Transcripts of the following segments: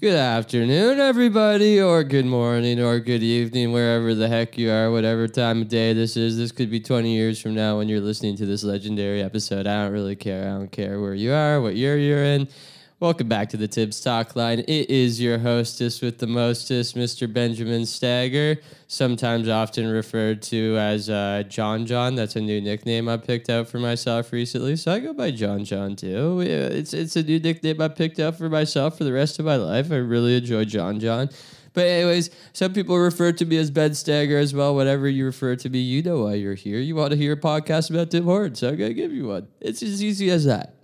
Good afternoon, everybody, or good morning, or good evening, wherever the heck you are, whatever time of day this is. This could be 20 years from now when you're listening to this legendary episode. I don't really care. I don't care where you are, what year you're in. Welcome back to the Tim's Talk Line. It is your hostess with the mostest, Mr. Benjamin Stagger, sometimes often referred to as uh, John John. That's a new nickname I picked out for myself recently, so I go by John John too. It's it's a new nickname I picked out for myself for the rest of my life. I really enjoy John John. But anyways, some people refer to me as Ben Stagger as well. Whatever you refer to me, you know why you're here. You want to hear a podcast about Tim Hortons, so I'm gonna give you one. It's as easy as that.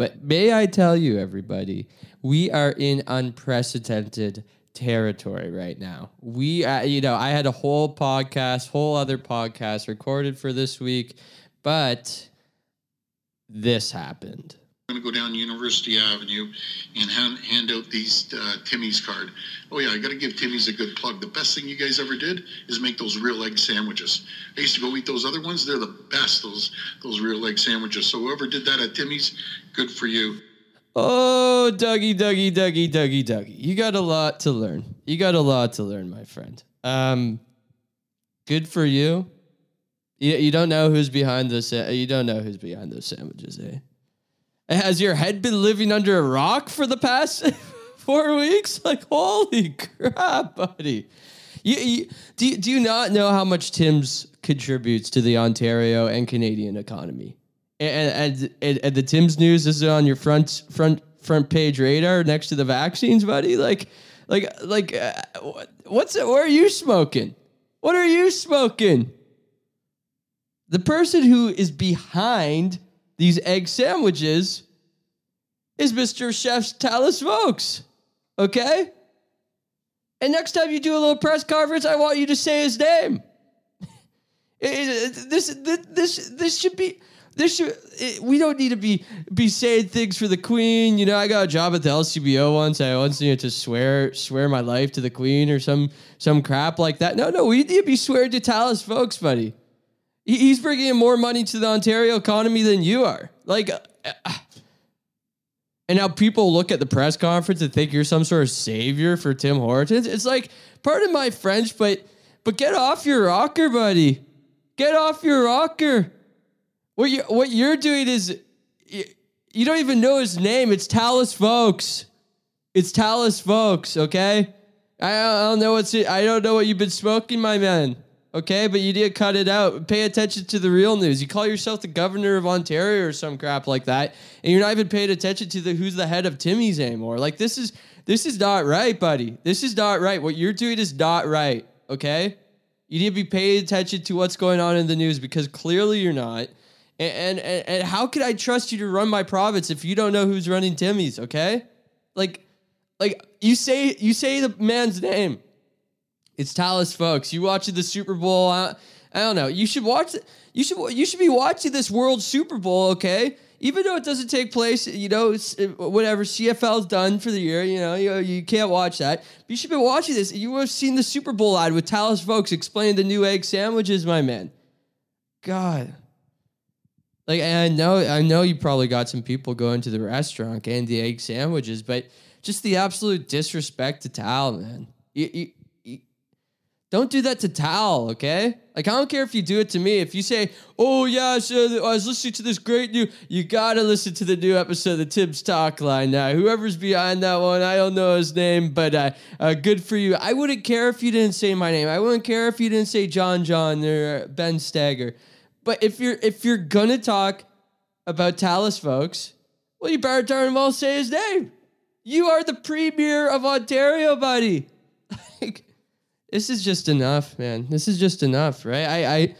But may I tell you, everybody, we are in unprecedented territory right now. We, uh, you know, I had a whole podcast, whole other podcast recorded for this week, but this happened. Going to go down University Avenue and hand, hand out these uh, Timmy's card. Oh yeah, I got to give Timmy's a good plug. The best thing you guys ever did is make those real egg sandwiches. I used to go eat those other ones. They're the best. Those those real egg sandwiches. So whoever did that at Timmy's, good for you. Oh, Dougie, Dougie, Dougie, Dougie, Dougie. You got a lot to learn. You got a lot to learn, my friend. Um, good for you. You, you don't know who's behind this. You don't know who's behind those sandwiches, eh? Has your head been living under a rock for the past four weeks? Like, holy crap, buddy. You, you, do, you- do you not know how much Tim's contributes to the Ontario and Canadian economy? And, and, and, the Tim's news is on your front front front page radar next to the vaccines, buddy. Like, like, like, uh, what's it? What are you smoking? What are you smoking? The person who is behind these egg sandwiches is Mr. Chef Tallis Voakes. Okay? And next time you do a little press conference, I want you to say his name. It- it- this, this, this, should be. This should. It, we don't need to be be saying things for the queen. You know, I got a job at the LCBO once. I once needed to swear swear my life to the queen or some some crap like that. No, no, we need to be swearing to Tallis Voakes, buddy. He- He's bringing in more money to the Ontario economy than you are. Like, uh, uh, and now people look at the press conference and think you're some sort of savior for Tim Hortons. It's like, pardon my French, but but get off your rocker, buddy. Get off your rocker. What you what you're doing is you, you don't even know his name. It's Tallis Voakes. It's Tallis Voakes. Okay. I, I don't know what's I don't know what you've been smoking, my man. Okay, but you did cut it out. Pay attention to the real news. You call yourself the governor of Ontario or some crap like that, and you're not even paying attention to the who's the head of Timmy's anymore. Like this is this is not right, buddy. This is not right. What you're doing is not right. Okay, you need to be paying attention to what's going on in the news because clearly you're not. And, and and how could I trust you to run my province if you don't know who's running Timmy's? Okay, like like you say you say the man's name. It's Tallis Voakes. You watching the Super Bowl? I, I don't know. You should watch. You should. You should be watching this World Super Bowl. Okay, even though it doesn't take place, you know, whatever CFL's done for the year. You know, you, you can't watch that. But you should be watching this. You would have seen the Super Bowl ad with Tallis Voakes, explaining the new egg sandwiches, my man. God. Like I know, I know you probably got some people going to the restaurant and the egg sandwiches, but just the absolute disrespect to Tal, man. You, you- don't do that to Tal, okay? Like I don't care if you do it to me. If you say, "Oh yeah, so I was listening to this great new," you gotta listen to the new episode of the Tim's Talk Line. Now, whoever's behind that one, I don't know his name, but uh, uh, good for you. I wouldn't care if you didn't say my name. I wouldn't care if you didn't say John John or Ben Stagger. But if you're if you're gonna talk about Tallis Voakes, well, you better darn well say his name. You are the premier of Ontario, buddy. This is just enough, man. This is just enough, right? I, I,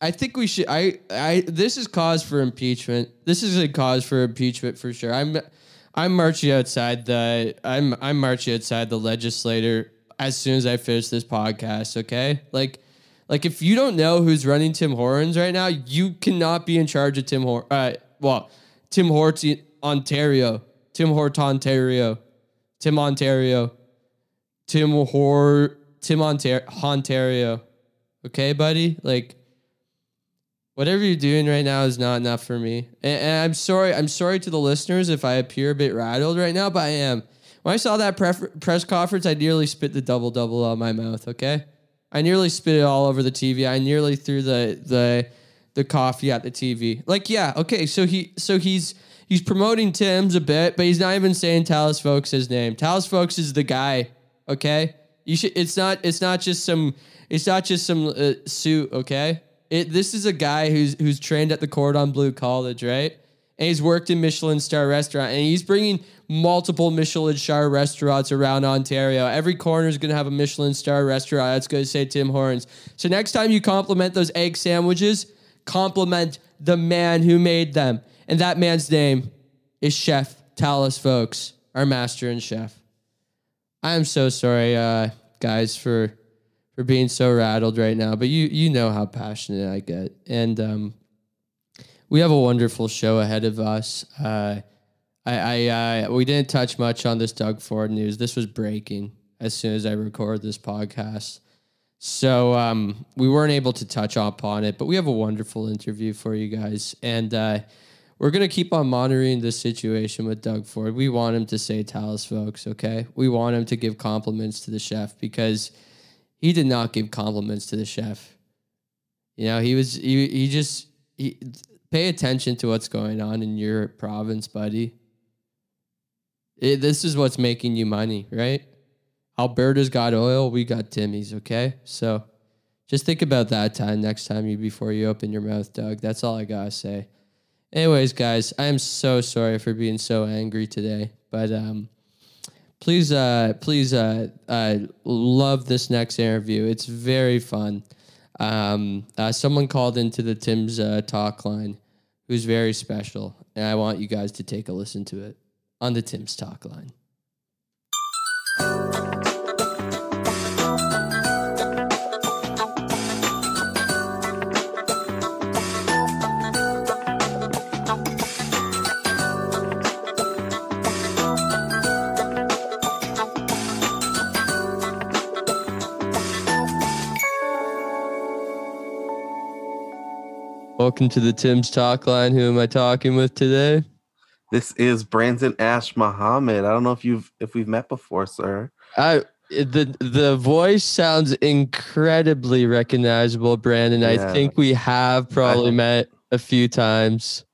I think we should. I, I. This is cause for impeachment. This is a cause for impeachment for sure. I'm, I'm marching outside the. I'm, I'm marching outside the legislator as soon as I finish this podcast. Okay, like, like if you don't know who's running Tim Hortons right now, you cannot be in charge of Tim Hort. Uh, well, Tim Hortons Ontario, Tim Hort Ontario, Tim Ontario. Tim Hor Tim Ontario, Ontario. Okay, buddy? Like whatever you're doing right now is not enough for me. And, and I'm sorry, I'm sorry to the listeners if I appear a bit rattled right now, but I am. When I saw that pref- press conference, I nearly spit the double double out of my mouth. Okay, I nearly spit it all over the TV. I nearly threw the the the coffee at the TV. Like, yeah, okay. So he so he's he's promoting Tim's a bit, but he's not even saying Tallis Voakes' name. Tallis Voakes is the guy. Okay, you should. It's not. It's not just some. It's not just some uh, suit. Okay, it. This is a guy who's who's trained at the Cordon Bleu College, right? And he's worked in Michelin star restaurant, and he's bringing multiple Michelin star restaurants around Ontario. Every corner is going to have a Michelin star restaurant. That's going to say Tim Hortons. So next time you compliment those egg sandwiches, compliment the man who made them, and that man's name is Chef Tallis Voakes, our master and chef. I am so sorry, uh, guys, for for being so rattled right now. But you you know how passionate I get, and um, we have a wonderful show ahead of us. Uh, I, I uh, we didn't touch much on this Doug Ford news. This was breaking as soon as I record this podcast. So um, we weren't able to touch upon it, but we have a wonderful interview for you guys, and uh, we're gonna keep on monitoring this situation with Doug Ford. We want him to say Tallis Voakes, okay? We want him to give compliments to the chef because he did not give compliments to the chef. You know, he was he he just he pay attention to what's going on in your province, buddy. It, this is what's making you money, right? Alberta's got oil, we got Timmy's, okay? So just think about that time next time you before you open your mouth, Doug. That's all I gotta say. Anyways, guys, I am so sorry for being so angry today, but um, please, uh, please, uh, uh, love this next interview. It's very fun. Um, uh, someone called into the Tim's uh, talk line, who's very special, and I want you guys to take a listen to it on the Tim's talk line. Welcome to the Tim's talk line. Who am I talking with today? This is Brandon Ash Muhammad. I don't know if you've if we've met before, sir. I the the voice sounds incredibly recognizable, Brandon. I think we have probably I- met a few times.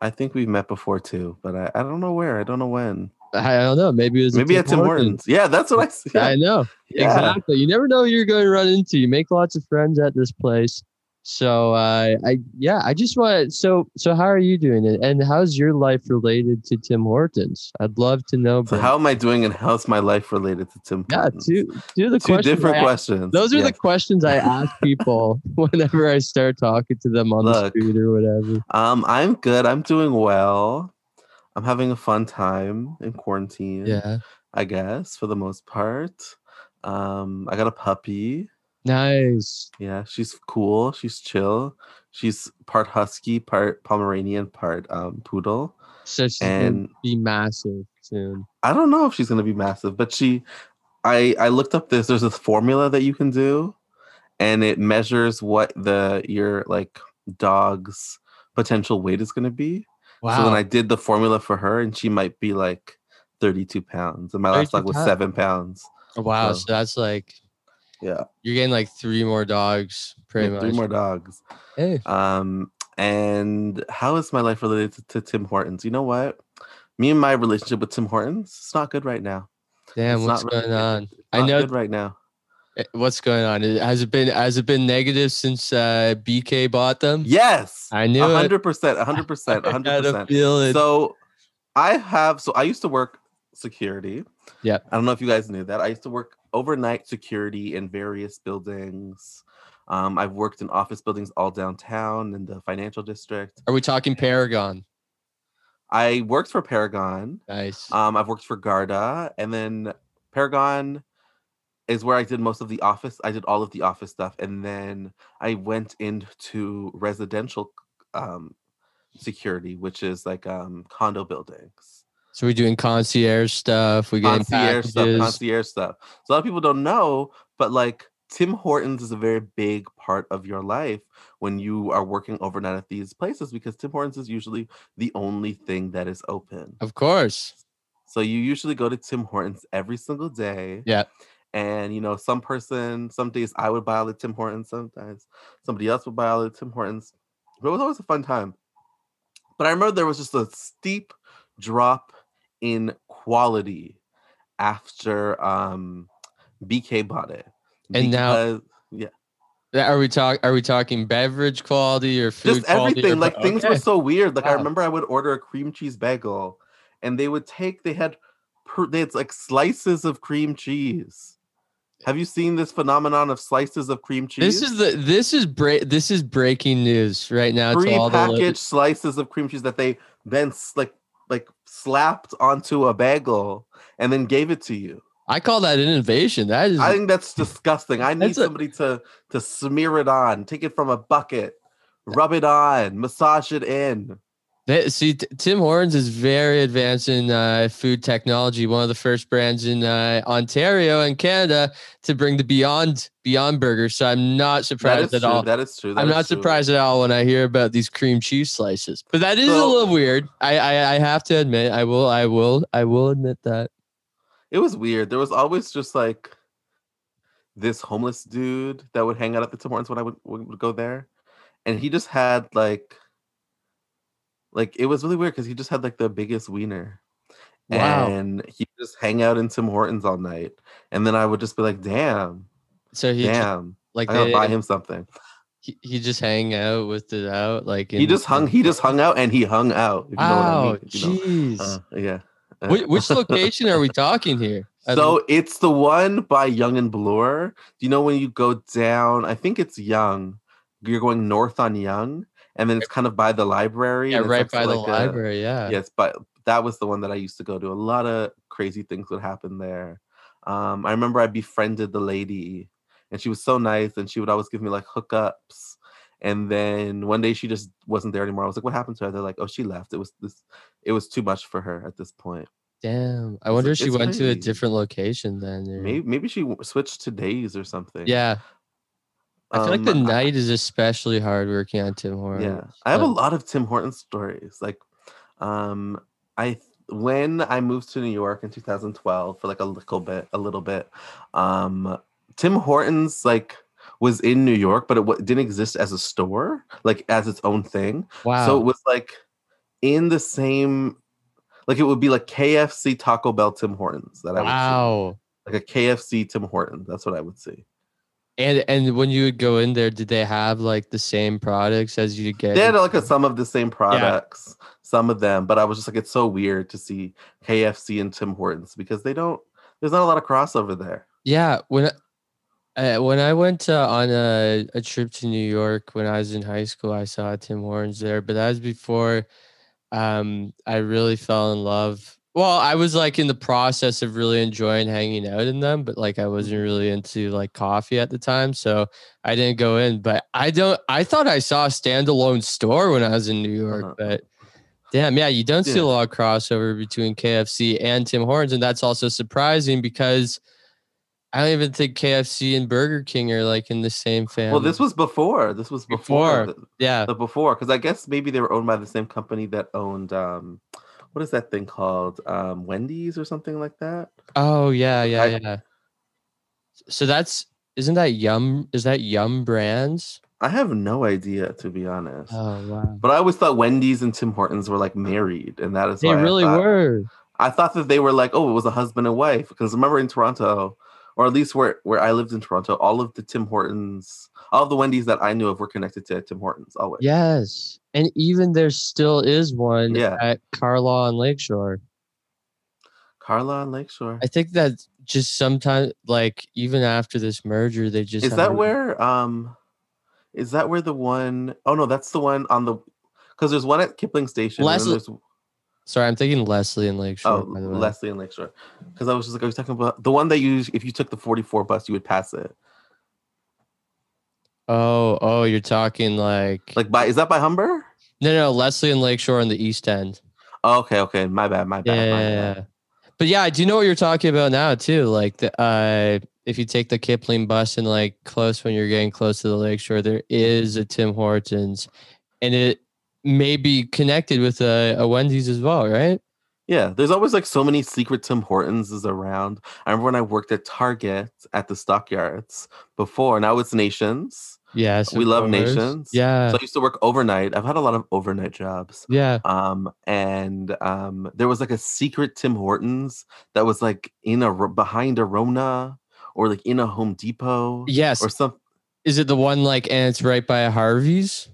I think we've met before too, but I, I don't know where. I don't know when. I don't know. Maybe it was Maybe at Tim Hortons. Yeah, that's what I see. I know Yeah. exactly. You never know who you're going to run into. You make lots of friends at this place. So uh, I yeah, I just want so so how are you doing it and how's your life related to Tim Hortons? I'd love to know. So how am I doing and how's my life related to Tim yeah, Hortons? two two the Two different I ask- questions. Those are Yeah. the questions I ask people whenever I start talking to them on the street or whatever. Um, I'm good. I'm doing well. I'm having a fun time in quarantine. Yeah. I guess for the most part. Um, I got a puppy. Nice. Yeah, she's cool. She's chill. She's part husky, part Pomeranian, part um, poodle. So she's gonna And be massive soon. I don't know if she's gonna be massive, but she I I looked up this. There's this formula that you can do, and it measures what the your like dog's potential weight is gonna be. Wow. So then I did the formula for her, and she might be like 32 pounds, and my last dog was pounds. seven pounds. wow. so- So that's like Yeah, you're getting like three more dogs, pretty much. three more dogs. Hey. Um, and how is my life related to, to Tim Hortons? You know what? Me and my relationship with Tim Hortons, it's not good right now. Damn, It's what's not really going good. on? It's I know good right now. Eh, What's going on? Has it been has it been negative since uh, BK bought them? Yes, I knew it. hundred percent, hundred percent, I hundred had a percent. feeling. So I have. So I used to work security. Yeah. I don't know if you guys knew that. I used to work overnight security in various buildings. Um, I've worked in office buildings all downtown in the financial district. Are we talking Paragon? I worked for Paragon. Nice. Um, I've worked for Garda, and then Paragon is where I did most of the office. I did all of the office stuff, and then I went into residential um, security, which is like um, condo buildings, so we're doing concierge stuff. We getting concierge stuff, concierge stuff. So a lot of people don't know, but like Tim Hortons is a very big part of your life when you are working overnight at these places because Tim Hortons is usually the only thing that is open. Of course. So you usually go to Tim Hortons every single day. Yeah. And you know, some person, some days I would buy all the Tim Hortons, sometimes somebody else would buy all the Tim Hortons. But it was always a fun time. But I remember there was just a steep drop in quality after um BK bought it. And now- yeah. Are we talk? Are we talking beverage quality or food? just quality or everything bo- like things were so weird like i remember i would order a cream cheese bagel and they would take they had per, they had like slices of cream cheese have you seen this phenomenon of slices of cream cheese This is the this is break this is breaking news right now to all the pre-packaged slices of cream cheese that they then like like slapped onto a bagel and then gave it to you. I call that innovation. That is i think that's disgusting. I need That's a- somebody to to smear it on take it from a bucket rub it on massage it in That- see, T- Tim Hortons is very advanced in uh, food technology. One of the first brands in uh, Ontario and Canada to bring the Beyond Beyond Burger. So I'm not surprised at true all. that is true that I'm is not true. surprised at all when I hear about these cream cheese slices. But that is a little weird. I, I I have to admit. I will. I will. I will admit that. It was weird. There was always just like this homeless dude that would hang out at the Tim Hortons when I would, would go there, and he just had like, like it was really weird because he just had like the biggest wiener, Wow. and he just hang out in Tim Hortons all night, and then I would just be like, "Damn, So he damn, like I gotta they- buy him something." he, he just hang out with it out like He just hung. He just hung out and he hung out. Know what I Oh, mean. jeez. Uh, yeah. Which, which location are we talking here? So it's the one by Yonge and Bloor. Do you know when you go down? I think it's Yonge. You're going north on Yonge, and then it's kind of by the library. yeah, right by the a- library. yeah. yes, but that was the one that I used to go to. A lot of crazy things would happen there. Um, I remember I befriended the lady, and she was so nice, and she would always give me like hookups. And then one day she just wasn't there anymore. I was like, "What happened to her?" They're like, "Oh, she left. It was this. It was too much for her at this point." Damn. I It's- wonder if she went to a different location then. or- Maybe maybe she switched to days or something. Yeah. I feel like the Um, I- night is especially hard working on Tim Hortons. Yeah, I have a lot of Tim Hortons stories. Like, um, I when I moved to New York in 2012 for like a little bit, a little bit, um, Tim Hortons like was in New York, but it w- didn't exist as a store, like as its own thing. Wow. So it was like in the same, like it would be like KFC, Taco Bell, Tim Hortons that I would see. wow. like a KFC, Tim Hortons. That's what I would see. And and when you would go in there, did they have like the same products as you get? They had like a, some of the same products, some of them, but I was just like, it's so weird to see KFC and Tim Hortons because they don't. There's not a lot of crossover there. Yeah, when I, uh, when I went uh, on a, a trip to New York when I was in high school, I saw Tim Hortons there, but that was before um, I really fell in love. Well, I was like in the process of really enjoying hanging out in them, but like I wasn't really into like coffee at the time, so I didn't go in. But I don't. I thought I saw a standalone store when I was in New York, Uh-huh. but damn, yeah, you don't see a lot of crossover between KFC and Tim Hortons, and that's also surprising because I don't even think KFC and Burger King are like in the same family. Well, this was before. This was before. Before. The, yeah, the before, because I guess maybe they were owned by the same company that owned. um What is that thing called? Um Wendy's or something like that. Oh yeah, yeah, I- yeah. So that's isn't that Yum? Is that Yum Brands? I have no idea to be honest. Oh wow, but I always thought Wendy's and Tim Hortons were like married, and that is they why I really thought- were. I thought that they were like, oh, it was a husband and wife. Because remember in Toronto, or at least where, where I lived in Toronto, all of the Tim Hortons, all of the Wendy's that I knew of were connected to Tim Hortons always. Yes, and even there still is one Yeah. at Carlaw and Lakeshore. Carlaw and Lakeshore. I think that just sometimes, like even after this merger, they just Is that where um is that where the one oh no, that's the one on the because there's one at Kipling Station. Leslie- Sorry, I'm thinking Leslie and Lakeshore. oh by the way. Leslie and Lakeshore. Because I was just like, I was talking about the one that you if you took the 44 bus, you would pass it. Oh, oh, you're talking like Like by is that by Humber? no, no, Leslie and Lakeshore on the East End. Oh, okay, okay. My bad, my bad. Yeah, my yeah, bad. yeah. But yeah, I do know what you're talking about now too. Like the uh if you take the Kipling bus and like close when you're getting close to the lakeshore, there is a Tim Hortons and it may be connected with a, a Wendy's as well, right? Yeah, there's always like so many secret Tim Hortons is around. I remember when I worked at Target at the stockyards before. Now it's Nations. Yes, we love. Nations. Yeah, So I used to work overnight. I've had a lot of overnight jobs. yeah. Um, and um, there was like a secret Tim Hortons that was like in a behind a Rona or like in a Home Depot Yes. or some. Is it the one like and it's right by a Harvey's?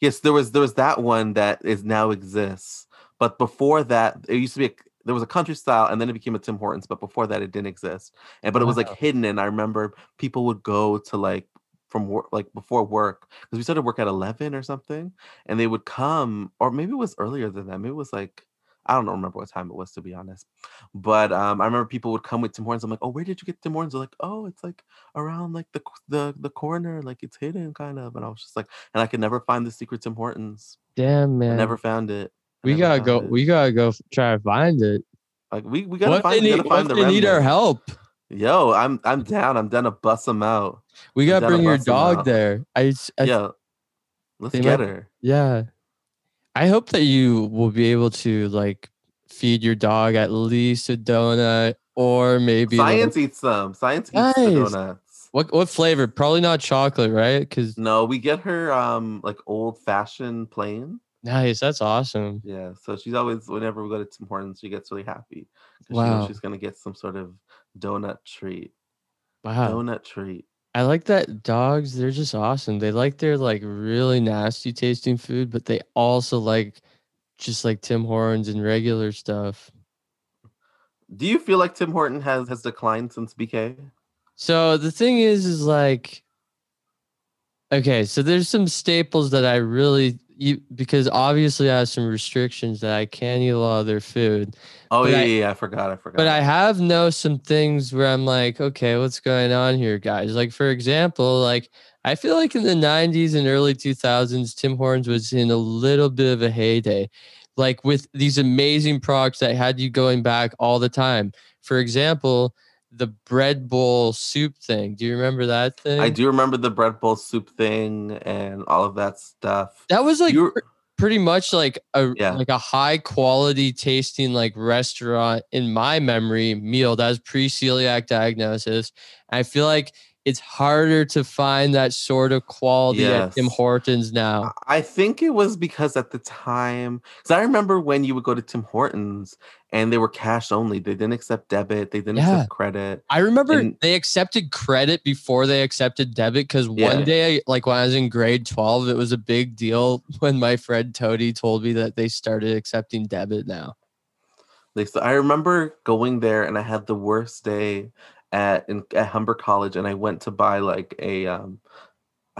Yes, there was there was that one that is now exists, but before that, it used to be a, there was a country style, and then it became a Tim Hortons. But before that, it didn't exist, and but it was like hidden. And I remember people would go to like from work, like before work, because we started work at eleven or something, and they would come, or maybe it was earlier than that. Maybe it was like I don't remember what time it was to be honest. But um, I remember people would come with Tim Hortons. I'm like, oh, where did you get Tim Hortons? They're like, oh, it's like around like the the the corner, like it's hidden kind of. And I was just like, and I could never find the secret Tim Hortons. Damn I man. never found it. I we gotta go. it. We gotta go try to find it. like we we gotta What find, they we need? gotta find the they need our help? Yo, I'm I'm down. I'm down to bust them out. We gotta bring your dog there. I yeah, let's get might- her. yeah. I hope that you will be able to like feed your dog at least a donut or maybe like- Science eats them. Science eats the donuts. what what flavor? Probably not chocolate, right? Because No, we get her um like old fashioned plain. nice. That's awesome. Yeah, so she's always whenever we go to Tim Hortons, she gets really happy. Wow. knows she's gonna get some sort of donut treat. Wow. Donut treat. I like that dogs, they're just awesome. They like their like really nasty tasting food, but they also like just like Tim Hortons and regular stuff. Do you feel like Tim Horton has has declined since BK? So the thing is, is like, okay, so there's some staples that I really you because obviously I have some restrictions that I can't eat a lot of their food. Oh yeah, I- yeah, I forgot. I forgot. But I have know some things where I'm like, okay, what's going on here, guys? Like, for example, like I feel like in the 90s and early 2000s, Tim Hortons was in a little bit of a heyday, like with these amazing products that had you going back all the time. For example, the bread bowl soup thing. Do you remember that thing? I do remember the bread bowl soup thing and all of that stuff. That was like You- pr- pretty much like a Yeah. like a high quality tasting like restaurant in my memory meal that was pre celiac diagnosis. I feel like it's harder to find that sort of quality at Tim Hortons now. I think it was because at the time, because I remember when you would go to Tim Hortons and they were cash only. They didn't accept debit. They didn't Yeah. accept credit. I remember And- they accepted credit before they accepted debit because Yeah. one day, like when I was in grade 12, it was a big deal when my friend Toady told me that they started accepting debit now. They, so I remember going there and I had the worst day at in, at Humber College, and I went to buy like a um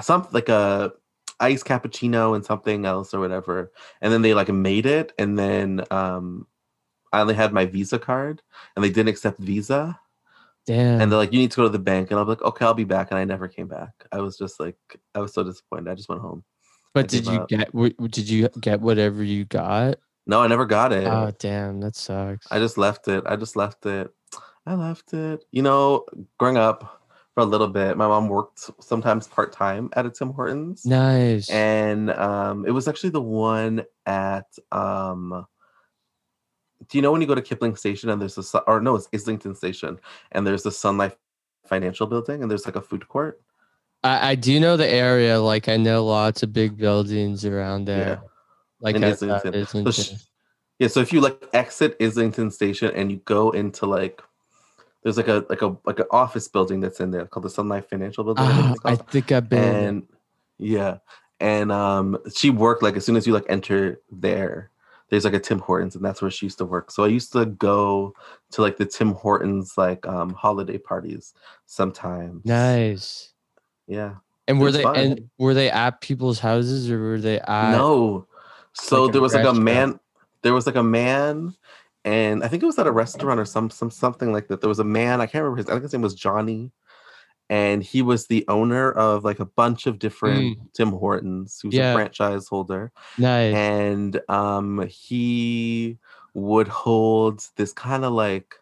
some like a iced cappuccino and something else or whatever, and then they like made it, and then um I only had my Visa card, and they didn't accept Visa. Damn. and they're like, "You need to go to the bank," and I'm like, "Okay, I'll be back," and I never came back. I was just like, I was so disappointed. I just went home. but I did you up. get w- did you get whatever you got? No, I never got it. Oh damn, that sucks. I just left it. I just left it. I left it. You know, growing up for a little bit, my mom worked sometimes part time at a Tim Hortons, nice. and um, it was actually the one at um. Do you know when you go to Kipling Station and there's a or no, it's Islington Station and there's the Sun Life Financial Building and there's like a food court. I, I do know the area. Like I know lots of big buildings around there. Like in Islington. So Islington. sh- yeah, so if you like exit Islington Station and you go into like there's like a like a like an office building that's in there called the Sun Life Financial Building. I think Ah, I think I've been. and yeah, and um, she worked like as soon as you like enter there, there's like a Tim Hortons, and that's where she used to work. So I used to go to like the Tim Hortons like um holiday parties sometimes. nice. Yeah. And were they fun. and were they at people's houses or were they at? no. So like there was like a man. There was like a man, and I think it was at a restaurant or some some something like that. There was a man. I can't remember his. I think his name was Johnny, and he was the owner of like a bunch of different Tim Hortons. He was Mm. Yeah. a franchise holder, Nice. and um, he would hold this kind of like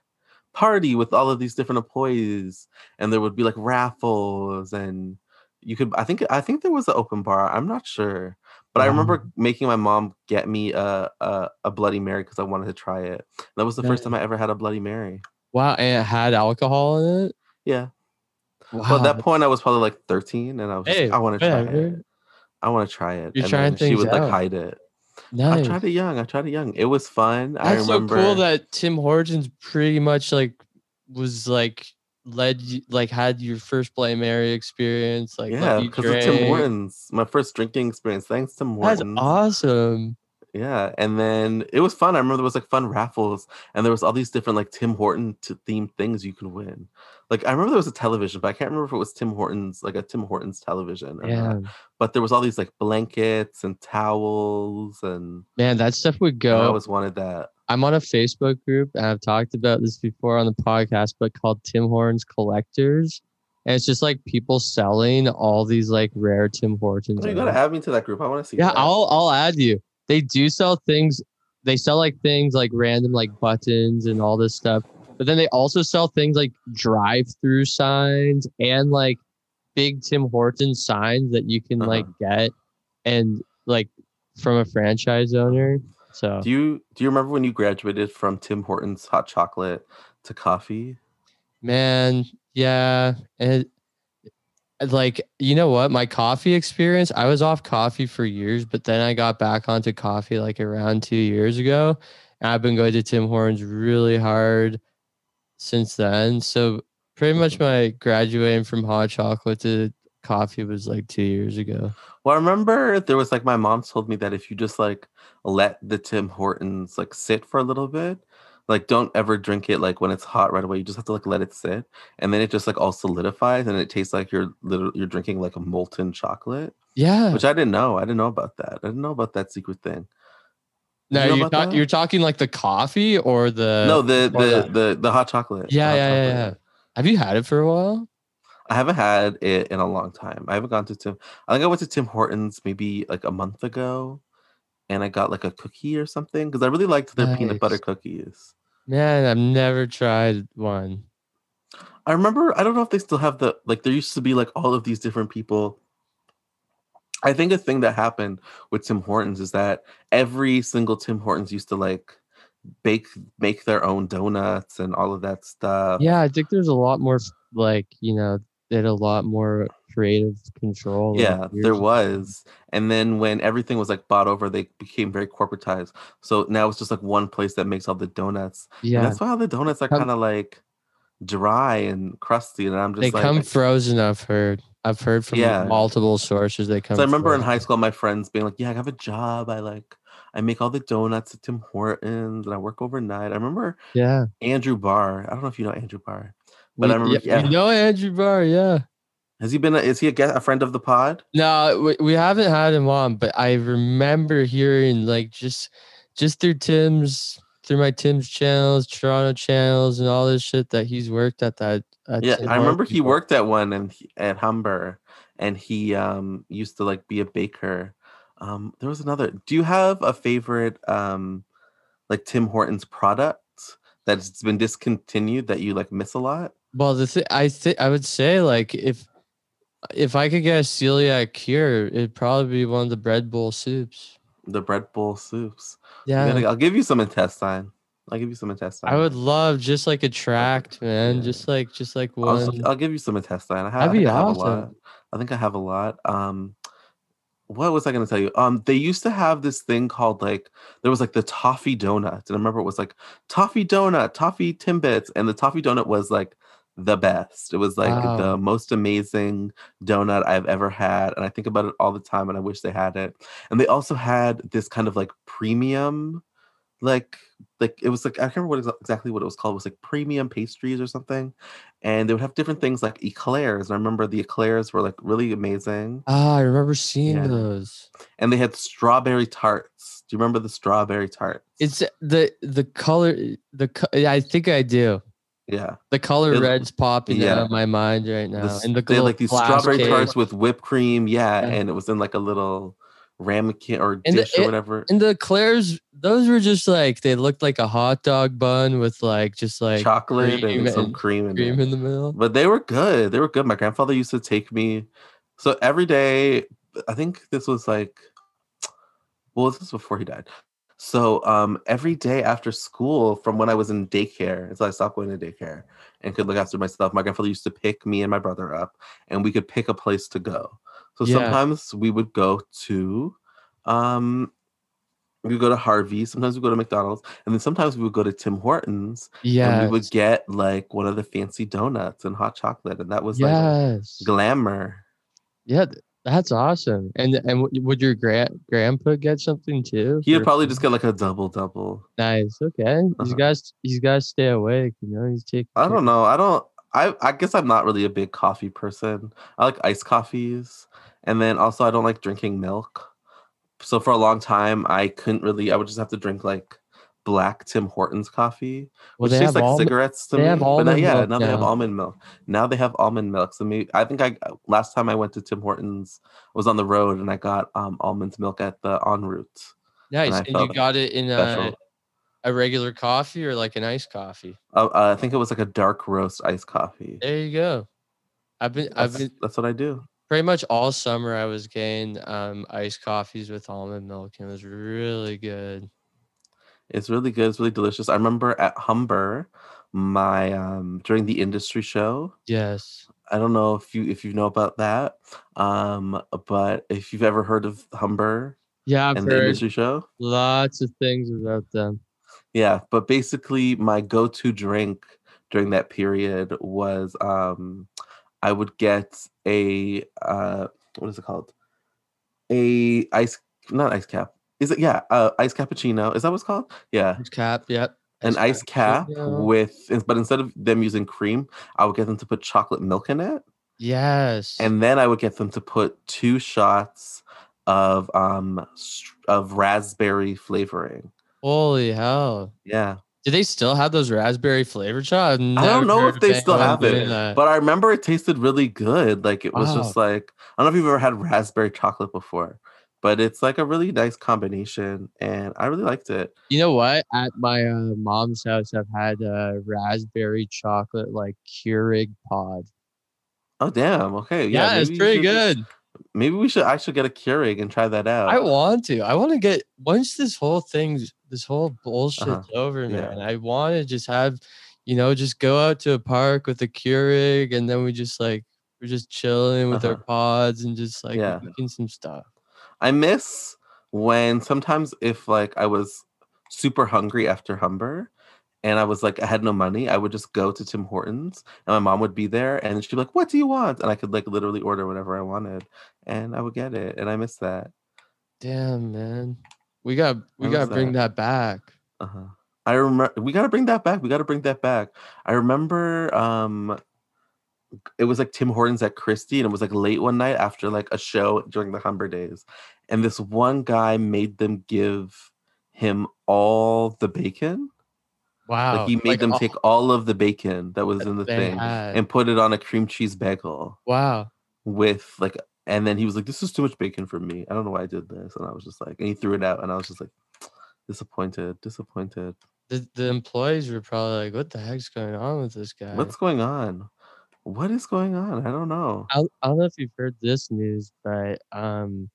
party with all of these different employees, and there would be like raffles and you could i think i think there was an open bar i'm not sure But I remember making my mom get me a a, a Bloody Mary because I wanted to try it. That was the first time I ever had a Bloody Mary. Wow, and it had alcohol in it. Yeah. Wow. Well, at that point, I was probably like 13, and I was just, Hey, I want to try it. I want to try it. You're and trying then She things would like hide it. No, I tried it young. I tried it young. It was fun. I That's remember. so cool that Tim Hortons pretty much like was like led you like had your first Bloody Mary experience. Like yeah, because of Tim. Hortons. My first drinking experience. Thanks, Tim That's awesome. Yeah, and then it was fun. I remember there was like fun raffles, and there was all these different like Tim Horton themed things you could win. Like I remember there was a television, but I can't remember if it was Tim Hortons, like a Tim Hortons television. Yeah, not. But there was all these like blankets and towels, and man, that stuff would go. I always wanted that. I'm on a Facebook group and I've talked about this before on the podcast, but called Tim Hortons Collectors. And it's just like people selling all these like rare Tim Hortons. Oh, you gotta add me to that group. I want to see. Yeah, that. I'll I'll add you. They do sell things. They sell like things like random like buttons and all this stuff. But then they also sell things like drive-through signs and like big Tim Hortons signs that you can Uh-huh. like get and like from a franchise owner. So Do you do you remember when you graduated from Tim Hortons hot chocolate to coffee? Man, yeah. And it- like, you know what? My coffee experience, I was off coffee for years, but then I got back onto coffee like around two years ago. And I've been going to Tim Hortons really hard since then. So pretty much my graduating from hot chocolate to coffee was like two years ago. Well, I remember there was like my mom told me that if you just like let the Tim Hortons like sit for a little bit, like don't ever drink it like when it's hot right away. You just have to like let it sit, and then it just like all solidifies, and it tastes like you're literally you're drinking like a molten chocolate, Yeah. which I didn't know. I didn't know about that. I didn't know about that secret thing. no, you you're, about talk- you're talking like the coffee or the. no, the the the- the hot chocolate. Yeah, hot yeah, yeah, chocolate. yeah. Have you had it for a while? I haven't had it in a long time. I haven't gone to Tim. I think I went to Tim Hortons maybe like a month ago, and I got like a cookie or something because I really liked their peanut butter cookies. Man, I've never tried one. I remember. I don't know if they still have the like. There used to be like all of these different people. I think a thing that happened with Tim Hortons is that every single Tim Hortons used to like bake make their own donuts and all of that stuff. Yeah, I think there's a lot more like, you know, they had a lot more creative control. Yeah, there ago. was. And then when everything was like bought over, they became very corporatized. So now it's just like one place that makes all the donuts. And Yeah. that's why all the donuts are kind of like dry and crusty. And I'm just They like, come frozen, I've heard. I've heard from Yeah. multiple sources they come So I remember in high school, my friends being like, "Yeah, I have a job. I like, I make all the donuts at Tim Hortons, and I work overnight." I remember Yeah. Andrew Barr. I don't know if you know Andrew Barr. But We, I remember- yeah, yeah. we know Andrew Barr, yeah. Has he been? A, is he a, guest, a friend of the pod? No, we, we haven't had him on, but I remember hearing like just just through Tim's through my Tim's channels, Toronto channels, and all this shit that he's worked at that. At Yeah, Tim I remember he before. worked at one and at Humber, and he um used to like be a baker. Um, there was another. Do you have a favorite um like Tim Hortons product that's been discontinued that you like miss a lot? Well, the thing I think I would say like if if I could get a celiac cure, it'd probably be one of the bread bowl soups. The bread bowl soups. Yeah, gonna- I'll give you some intestine. I'll give you some intestine. I would love just like a tract, man. Yeah. Just like just like I'll, one. s- I'll give you some intestine. I have, I I have a lot. I think I have a lot. Um, what was I going to tell you? Um, they used to have this thing called like there was like the toffee donut, and I remember it was like toffee donut, toffee timbits, and the toffee donut was like the best. It was like Wow. the most amazing donut I've ever had, and I think about it all the time, and I wish they had it. And they also had this kind of like premium, like like it was like I can't remember what exa- exactly what it was called. It was like premium pastries or something, and they would have different things like eclairs. And I remember the eclairs were like really amazing, Ah, I remember seeing Yeah. those. and they had strawberry tarts. Do you remember the strawberry tarts? It's the the color. The I think I do. Yeah, The color It- red's popping yeah. out of my mind right now. the and the they had like these strawberry case. tarts with whipped cream. Yeah, Yeah. and it was in like a little ramekin or And the- dish or it- whatever. And the eclairs, those were just like they looked like a hot dog bun with like just like chocolate cream and some and cream in cream in the middle. But they were good. They were good. My grandfather used to take me. So every day, I think this was like well, this was before he died. So um, every day after school, from when I was in daycare until I stopped going to daycare and could look after myself, my grandfather used to pick me and my brother up, and we could pick a place to go. So Yeah. sometimes we would go to, um, we would go to Harvey. Sometimes we go to McDonald's, and then sometimes we would go to Tim Hortons, Yeah. and we would get like one of the fancy donuts and hot chocolate, and that was like glamour. Yeah, that's awesome. And and would your grand grandpa get something too? He would probably just get like a double double. nice. Okay, he's Uh-huh. got he's got to stay awake. You know, he's taking. I don't know. I don't. I I guess I'm not really a big coffee person. I like iced coffees, and then also I don't like drinking milk. So for a long time, I couldn't really. I would just have to drink like black Tim Hortons coffee, Well, which tastes like almond- cigarettes to they me. have almond yeah, milk now they have almond milk. Now they have almond milk. So maybe I think I last time I went to Tim Hortons was on the road and I got um almond milk at the ONroute. Nice. I And, you got it in a, a regular coffee or like an iced coffee. Uh, uh, I think it was like a dark roast iced coffee. There you go. I've been I've That's, been that's what I do. pretty much all summer. I was getting um iced coffees with almond milk, and it was really good. It's really good. It's really delicious. I remember at Humber, my um during the industry show. Yes. I don't know if you if you know about that, um, but if you've ever heard of Humber Yeah, I've and the industry show, lots of things about them. yeah. But basically, my go-to drink during that period was um, I would get a uh, what is it called? A ice, not ice cap. Is it yeah? Uh, ice cappuccino. Is that what's called? Yeah. Ice cap. Yep. an ice cap with but instead of them using cream i would get them to put chocolate milk in it Yes. and then i would get them to put two shots of um of raspberry flavoring holy hell. yeah Do they still have those raspberry flavored shots? i don't know if they still have it but i remember it tasted really good like it was just like i don't know if you've ever had raspberry chocolate before but it's like a really nice combination and i really liked it You know what? At my uh, mom's house, I've had a raspberry chocolate like Keurig pod. oh damn okay Yeah, yeah, it's pretty good. maybe we should i should get a keurig and try that out I want to. I want to get once this whole thing, this whole bullshit's Uh-huh. over, Yeah. man. I want to just have, you know, just go out to a park with a Keurig, and then we just like we're just chilling with our Uh-huh. pods and just like Yeah. making some stuff. I miss when sometimes if like I was super hungry after Humber and I was like I had no money, I would just go to Tim Hortons and my mom would be there and she'd be like, "What do you want?" and I could like literally order whatever I wanted and I would get it and I miss that. Damn, man. We got we got to miss bring that. that back. Uh-huh. I remember we got to bring that back. We got to bring that back. I remember um it was like Tim Hortons at Christie and it was like late one night after like a show during the Humber days. And this one guy made them give him all the bacon. Wow. like he made like them all take all of the bacon that was in the thing had. and put it on a cream cheese bagel wow. with like and then he was like, This is too much bacon for me. I don't know why I did this. And I was just like, and he threw it out and I was just like disappointed, disappointed. The the employees were probably like, "What the heck's going on with this guy?" What's going on? What is going on? I don't know. I, I don't know if you've heard this news, but um,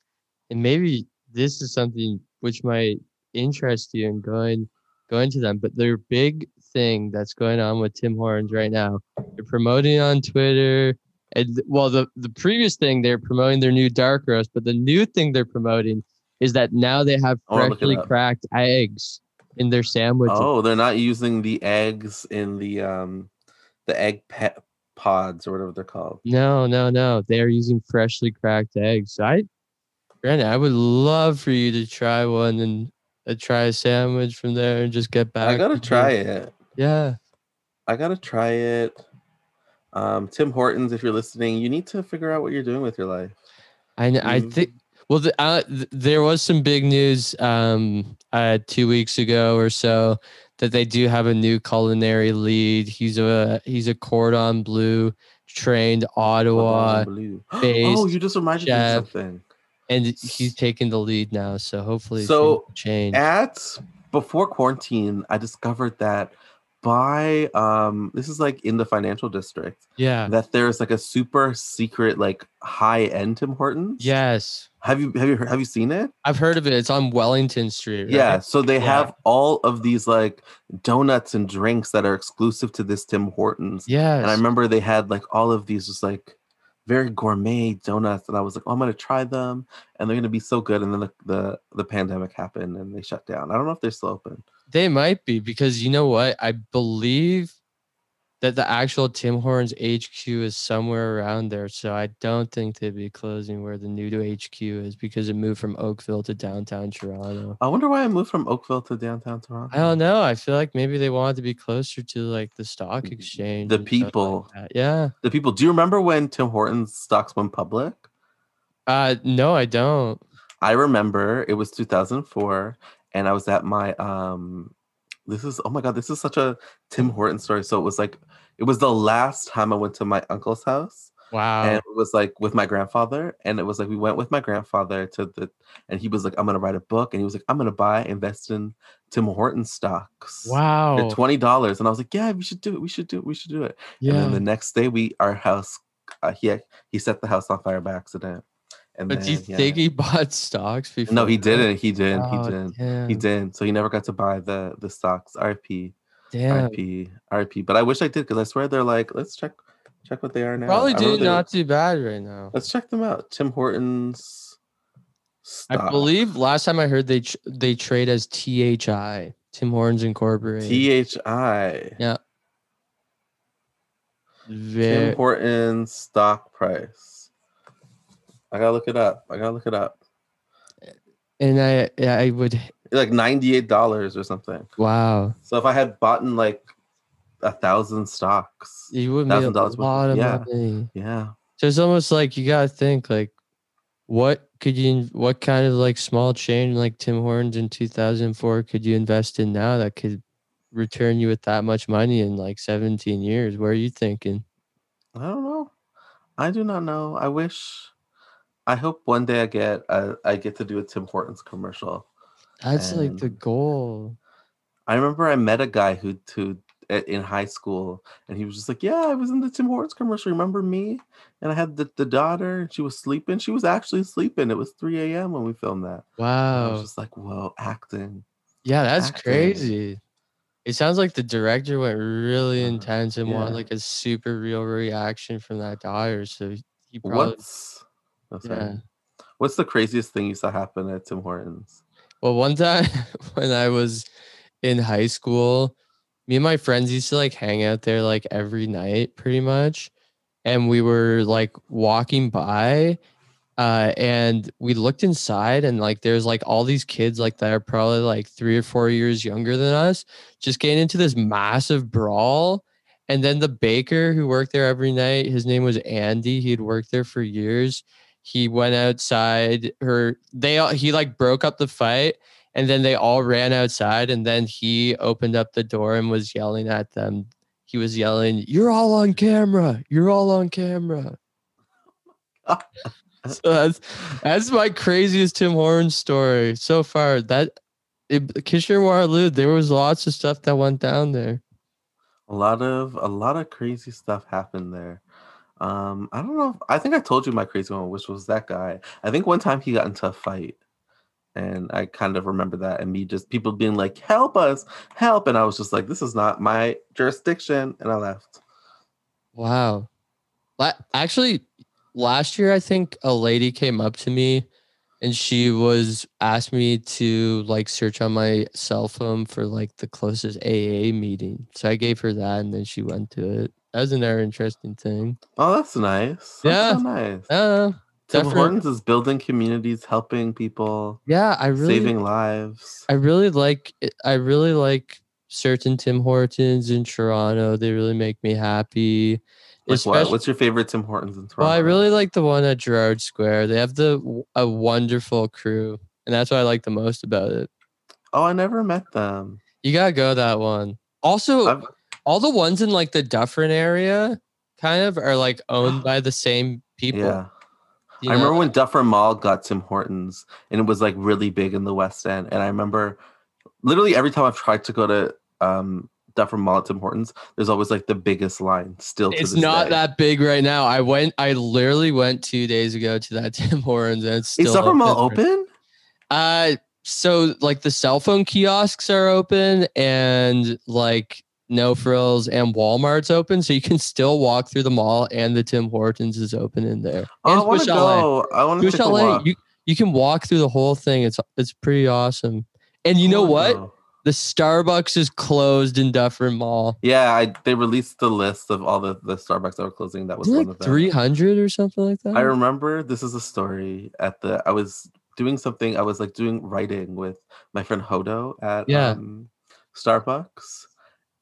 and maybe this is something which might interest you in going going to them. But their big thing that's going on with Tim Hortons right now, they're promoting on Twitter. And well, the the previous thing they're promoting their new dark roast, but the new thing they're promoting is that now they have I wanna look it freshly cracked eggs in their sandwiches. Oh, they're not using the eggs in the um the egg pe- pods or whatever they're called. No, no, no. They are using freshly cracked eggs. I, Brandon, I would love for you to try one and uh, try a sandwich from there and just get back. I gotta try you. it. Yeah. I gotta try it. Um, Tim Hortons, if you're listening, you need to figure out what you're doing with your life. I kn- I think well the, uh, th- there was some big news um uh 2 weeks ago or so that they do have a new culinary lead. He's a he's a cordon bleu trained Ottawa oh, based you just reminded me chef. of something. and he's taking the lead now. So hopefully So, change. At before quarantine, I discovered that by um this is like in the financial district Yeah. that there's like a super secret like high end Tim Hortons. Yes. Have you have you heard- have you seen it? I've heard of it. It's on Wellington Street. Right? Yeah. So they Yeah. have all of these like donuts and drinks that are exclusive to this Tim Hortons. Yes. And I remember they had like all of these just like very gourmet donuts, and I was like, oh, I'm gonna try them, and they're gonna be so good. And then the, the the pandemic happened, and they shut down. I don't know if they're still open. They might be because you know what? I believe that the actual Tim Hortons HQ is somewhere around there. So I don't think they'd be closing where the new to HQ is because it moved from Oakville to downtown Toronto. I wonder why I moved from Oakville to downtown Toronto. I don't know. I feel like maybe they wanted to be closer to like the stock exchange. The stuff like people. Yeah. The people. Do you remember when Tim Hortons stocks went public? Uh no, I don't. I remember it was 2004, and I was at my um. This is oh my god, this is such a Tim Horton story. So it was like it was the last time I went to my uncle's house, Wow. and it was like with my grandfather, and it was like we went with my grandfather to the, and he was like, I'm gonna write a book, and he was like, I'm gonna buy invest in Tim Horton stocks. wow. They're twenty dollars, and I was like, yeah, we should do it. We should do it. We should do it. yeah. And then the next day, we our house, uh, he he set the house on fire by accident. And but do you yeah. think he bought stocks before? No, he didn't. He didn't. He Oh, didn't. Damn. He didn't. So he never got to buy the the stocks. RP, Damn. RP, RP. But I wish I did because I swear they're like, let's check check what they are now. Probably doing not too bad right now. Let's check them out. Tim Hortons. I believe last time I heard they tr- they trade as THI, Tim Hortons Incorporated. THI. yeah. Tim Hortons stock price. I gotta look it up. I gotta look it up. and I I would Like ninety eight dollars or something. wow. So if I had bought in like a thousand stocks, You would make a $1,000 worth of- lot of yeah. money. yeah. So it's almost like you gotta think like, what could you, what kind of like small chain like Tim Hortons in 2004 could you invest in now that could return you with that much money in like 17 years? What are you thinking? I don't know. I do not know. I wish. I hope one day I get uh, I get to do a Tim Hortons commercial. That's like the goal. I remember I met a guy who who in high school, and he was just like, "Yeah, I was in the Tim Hortons commercial. Remember me?" And I had the, the daughter, and she was sleeping. She was actually sleeping. It was 3 a.m. when we filmed that. And I was Wow. just like, "Whoa, acting!" Yeah, that's acting. crazy. It sounds like the director went really Uh-huh. intense and wanted like a super real reaction from that daughter. So he probably What's sorry. yeah. What's the craziest thing you saw happen at Tim Hortons? Well, one time when I was in high school, me and my friends used to like hang out there like every night pretty much. And we were like walking by uh and we looked inside and like there's like all these kids like that are probably like 3 or 4 years younger than us just getting into this massive brawl and then the baker who worked there every night his name was Andy he'd worked there for years he went outside her they all he like broke up the fight and then they all ran outside and then he opened up the door and was yelling at them he was yelling you're all on camera you're all on camera so that's that's my craziest tim hortons story so far that it, Kitchener Waterloo, there was lots of stuff that went down there. A lot of a lot of crazy stuff happened there. Um, I don't know. I think I told you my crazy one, which was that guy. I think one time he got into a fight, and I kind of remember that, and me just people being like, "Help us, help!" And I was just like, "This is not my jurisdiction," and I left. Wow. Actually, last year I think a lady came up to me and she was asked me to like search on my cell phone for like the closest AA meeting. So I gave her that and then she went to it. That was another interesting thing. Oh, that's nice. That's Yeah. so nice. Uh, Tim Hortons is building communities, helping people, yeah, I really saving lives. I really like I really like certain Tim Hortons in Toronto. They really make me happy. Like what? What's your favorite Tim Hortons in Toronto? Well, I really like the one at Gerrard Square. They have the a wonderful crew, and that's what I like the most about it. Oh, I never met them. You gotta go that one. Also, I've, all the ones in like the Dufferin area, kind of, are like owned by the same people. yeah. you I remember when Dufferin Mall got Tim Hortons and it was like really big in the West End. And I remember literally every time I've tried to go to um Dufferin Mall at Tim Hortons, there's always like the biggest line still. To It's not day. that big right now. I went. I literally went two days ago to that Tim Hortons, and it's still Is Dufferin Mall open. open? Uh, so like the cell phone kiosks are open, and like No Frills and Walmart's open, so you can still walk through the mall, and the Tim Hortons is open in there. Oh, I want to go. I want to take a walk. you you can walk through the whole thing. It's it's pretty awesome. And you know what? The Starbucks is closed in Dufferin Mall. Yeah, I, they released the list of all the, the Starbucks that were closing. That was one like three hundred or something like that? I remember this is a story at the I was doing something I was like doing writing with my friend Hodo at Yeah. um, Starbucks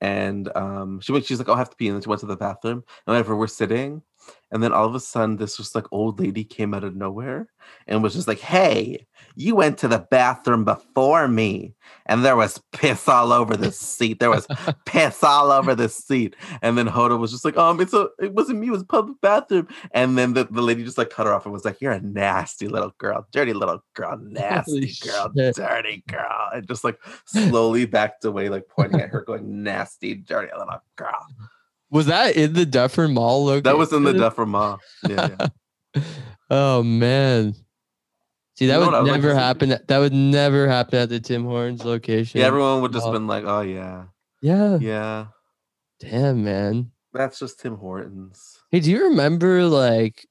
and um she she's like oh, I have to pee and then she went to the bathroom and whenever we're sitting and then all of a sudden this just like old lady came out of nowhere and was just like hey you went to the bathroom before me. And there was piss all over the seat. There was piss all over the seat. And then Hoda was just like um it's a it wasn't me it was a public bathroom. And then the, the lady just like cut her off and was like, You're a nasty little girl, dirty little girl, nasty girl, dirty girl. And just like slowly backed away, like pointing at her, going, Nasty, dirty little girl. Was that in the Dufferin Mall location? That was in the Dufferin Mall. Yeah, yeah. oh man. See, that You would what I would like never happen. at- That would never happen at the Tim Hortons location. yeah, everyone would just Mall. been like, Oh yeah, yeah. yeah. Damn, man. That's just Tim Hortons. Hey, do you remember like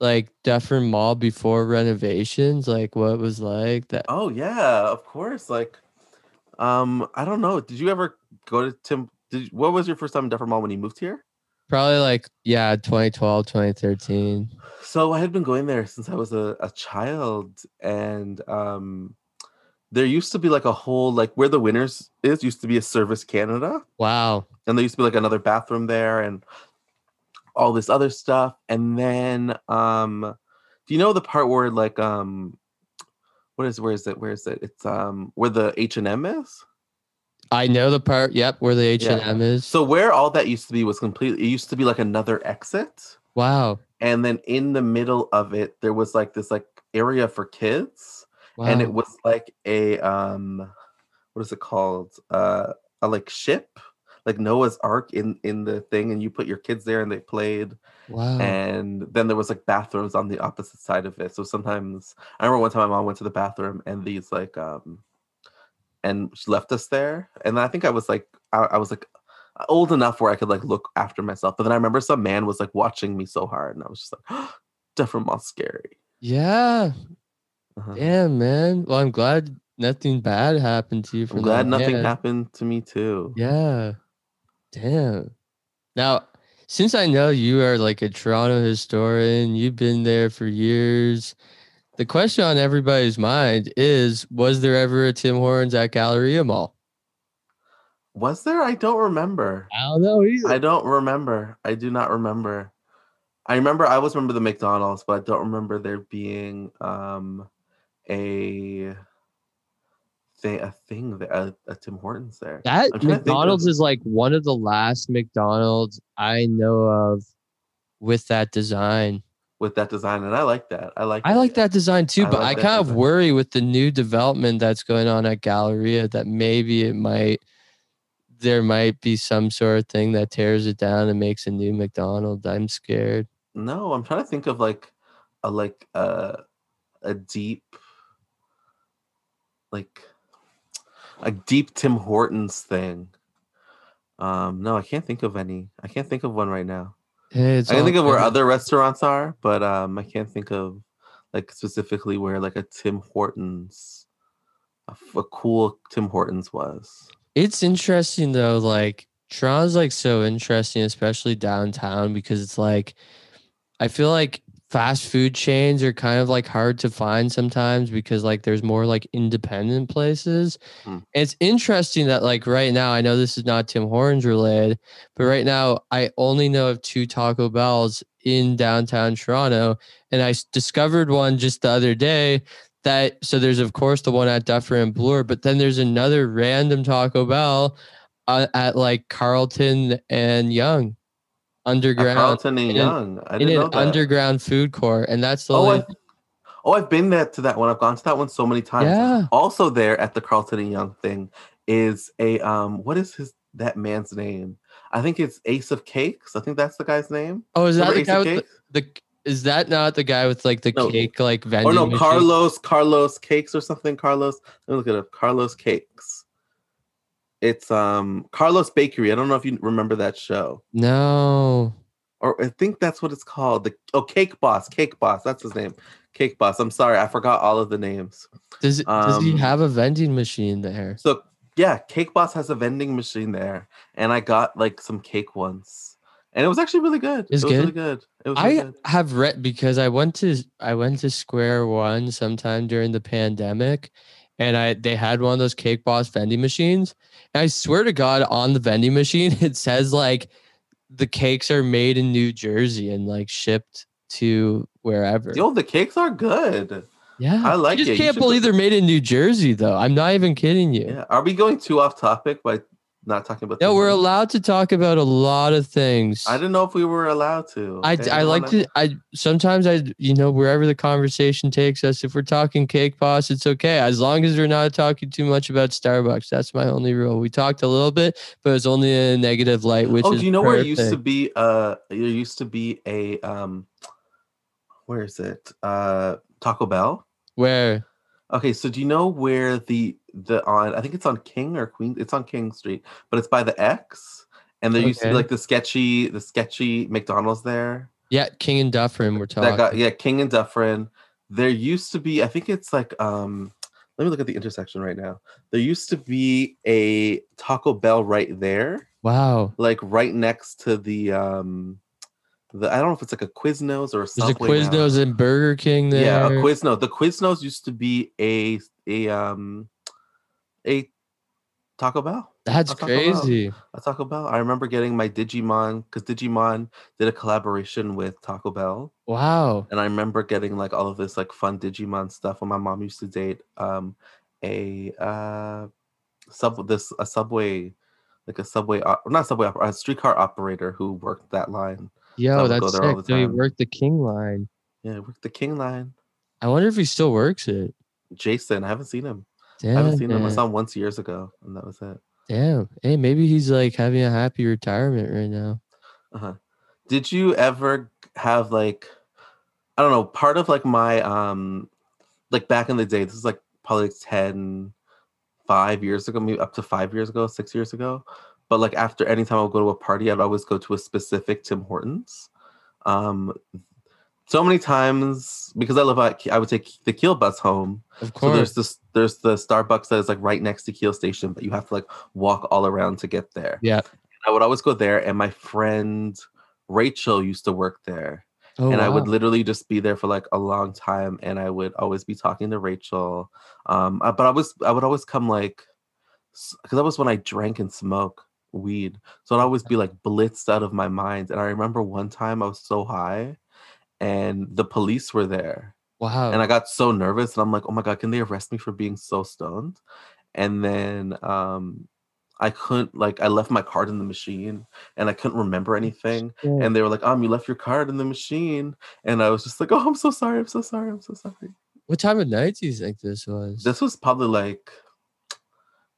like Dufferin Mall before renovations? Like what it was like that? Oh yeah, of course. Like, um, I don't know. Did you ever go to Tim? Did what was your first time in Dufferin Mall when you moved here? Probably like yeah, 2012, 2013. So I had been going there since I was a, a child, and um, there used to be like a whole like where the winners is used to be a Service Canada, Wow. and there used to be like another bathroom there and all this other stuff. And then, um, do you know the part where like um, what is where is it? Where is it? It's um where the H and M is. I know the part, yep, where the H and M is. So where all that used to be was completely. It used to be like another exit. wow. and then in the middle of it there was like this like area for kids Wow. and it was like a um what is it called uh a like ship like noah's ark in in the thing and you put your kids there and they played wow. and then there was like bathrooms on the opposite side of it so sometimes i remember one time my mom went to the bathroom and these like um and she left us there and i think i was like i, I was like old enough where i could like look after myself but then i remember some man was like watching me so hard and i was just like different mall scary yeah. Uh-huh. Damn, man. Well, I'm glad nothing bad happened to you from i'm glad that nothing man. happened to me too Yeah. Damn. Now, since I know you are like a Toronto historian, you've been there for years. The question on everybody's mind is Was there ever a Tim Hortons at Galleria Mall? was there i don't remember I don't know either. I don't remember. I do not remember. I remember I always remember the McDonald's, but I don't remember there being um a thing a thing there a, a Tim Hortons there. that I'm trying to think of- McDonald's is like one of the last McDonald's I know of with that design. With that design, and I like that. I like I like that design too, I but like I kind of worry with the new development that's going on at Galleria that maybe it might there might be some sort of thing that tears it down and makes a new McDonald's. I'm scared. No, I'm trying to think of like a like uh, a deep like a deep Tim Hortons thing. Um, no, I can't think of any. I can't think of one right now. It's I can think of where other restaurants are, but um, I can't think of like specifically where like a Tim Hortons, a cool Tim Hortons was. It's interesting though, like Toronto's like so interesting, especially downtown, because it's like I feel like fast food chains are kind of like hard to find sometimes because like there's more like independent places. Hmm. It's interesting that like right now, I know this is not Tim Hortons related, but right now I only know of two Taco Bells in downtown Toronto. And I discovered one just the other day that so there's of course the one at Dufferin and Bloor, but then there's another random Taco Bell uh, at like Carlton and Yonge underground Carlton and in an- in an underground food court, and that's the oh, only I, oh, I've been there to that one. I've gone to that one so many times. yeah. Also, there at the Carlton and Yonge thing is a um, what is his that man's name. I think it's Ace of Cakes. I think that's the guy's name. Oh, is that Remember the guy with the, the? Is that not the guy with like the No. cake like vending? Or no, machine? Carlos, Carlos Cakes or something. Carlos, let me look it up. Carlos Cakes. It's um Carlos Bakery. I don't know if you remember that show. No. Or I think that's what it's called. The oh Cake Boss. Cake Boss. That's his name. Cake Boss. I'm sorry, I forgot all of the names. Does it, does he Um, have a vending machine there? So yeah, Cake Boss has a vending machine there, and I got like some cake once, and it was actually really good. It's it was really good? good. It was really I good. have read because I went to I went to Square One sometime during the pandemic, and I they had one of those Cake Boss vending machines. And I swear to God, on the vending machine it says like the cakes are made in New Jersey and like shipped to wherever. Yo, the cakes are good. yeah, I like I just it. Can't believe they're made in New Jersey though. I'm not even kidding you. Yeah. Are we going too off topic by not talking about? No, we're allowed to talk about a lot of things. I didn't know if we were allowed to. I. I like wanna- I sometimes I you know wherever the conversation takes us if we're talking cake boss it's okay as long as we're not talking too much about Starbucks that's my only rule we talked a little bit but it's only in a negative light which Oh, do you know where it used to be? Uh, there used to be a um, where is it? Uh, Taco Bell. where Okay, so do you know where the the on? I think it's on King or Queen. It's on King Street, but it's by the X. And there used to be like the sketchy, the sketchy McDonald's there. yeah King and Dufferin we're talking That got yeah, King and Dufferin. There used to be, I think it's like um. Let me look at the intersection right now. There used to be a Taco Bell right there, wow like right next to the um. The, I don't know if it's like a Quiznos or a there's a Subway now. Quiznos and Burger King there Yeah, a Quiznos. The Quiznos used to be a a um a Taco Bell. that's Taco Bell. crazy A Taco Bell. I remember getting my Digimon because Digimon did a collaboration with Taco Bell, wow and I remember getting like all of this like fun Digimon stuff when my mom used to date um a uh sub this a subway like a subway op- not subway op- a streetcar operator who worked that line. yo go that's sick the so he worked the King line Yeah, he worked the King line. I wonder if he still works it Jason, I haven't seen him. Damn I haven't seen him. I man. saw him once years ago, and that was it. Damn. Hey, maybe he's like having a happy retirement right now. Uh-huh. Did you ever have like I don't know, part of like my um like back in the day, this is like probably like 10 5 years ago, maybe up to 5 years ago, 6 years ago. But like after any time I would go to a party, I'd always go to a specific Tim Hortons. Um so many times because I live at I would take the Keele bus home. Of So course. there's this there's the Starbucks that is like right next to Keele Station, but you have to like walk all around to get there. Yeah. I would always go there, and my friend Rachel used to work there, oh, and I would literally just be there for like a long time, and I would always be talking to Rachel. Um, uh, but I was I would always come like because that was when I drank and smoked weed, so I'd always be like blitzed out of my mind. And I remember one time I was so high, and the police were there wow. and I got so nervous and I'm like, oh my god, can they arrest me for being so stoned? And then um I couldn't like I left my card in the machine and I couldn't remember anything. Yeah. And they were like, um, you left your card in the machine. And I was just like, oh, I'm so sorry, I'm so sorry, I'm so sorry. what time of night do you think this was? This was probably like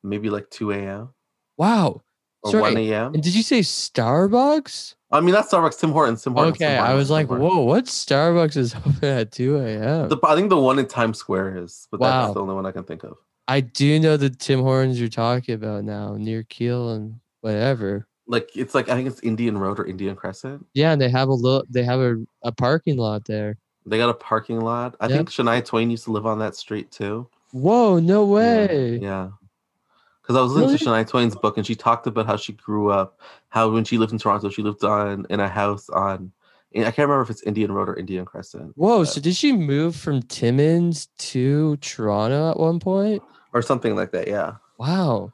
maybe like 2 a.m. wow. or Sorry, 1 a.m. And did you say Starbucks? I mean, that's Starbucks, Tim Hortons, Tim Hortons. Tim okay, I was like, Hortons. whoa, what Starbucks is open at 2 a.m.? The, I think the one in Times Square is, but Wow. that's the only one I can think of. I do know the Tim Hortons you're talking about now, near Keele and whatever. Like it's like I think it's Indian Road or Indian Crescent. Yeah, and they have a little, they have a, a parking lot there. They got a parking lot. I Yeah. think Shania Twain used to live on that street too. Whoa, no Yeah, way. Yeah. Because I was listening to Shania Twain's book and she talked about how she grew up, how when she lived in Toronto, she lived on in a house on I can't remember if it's Indian Road or Indian Crescent. Whoa, but- so did she move from Timmins to Toronto at one point? or something like that. Yeah. Wow.